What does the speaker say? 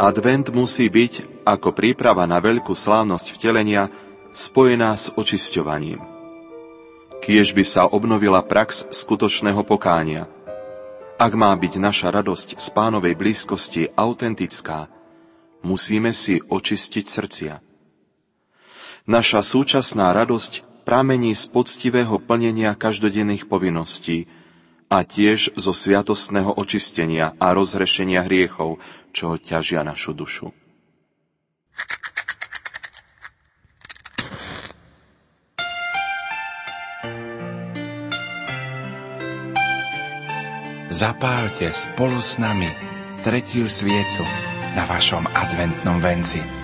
Advent musí byť, ako príprava na veľkú slávnosť vtelenia, spojená s očisťovaním. Kiež by sa obnovila prax skutočného pokánia. Ak má byť naša radosť z pánovej blízkosti autentická, musíme si očistiť srdcia. Naša súčasná radosť pramení z poctivého plnenia každodenných povinností a tiež zo sviatostného očistenia a rozhrešenia hriechov, čo ťažia našu dušu. Zapálte spolu s nami tretiu sviecu na vašom adventnom venci.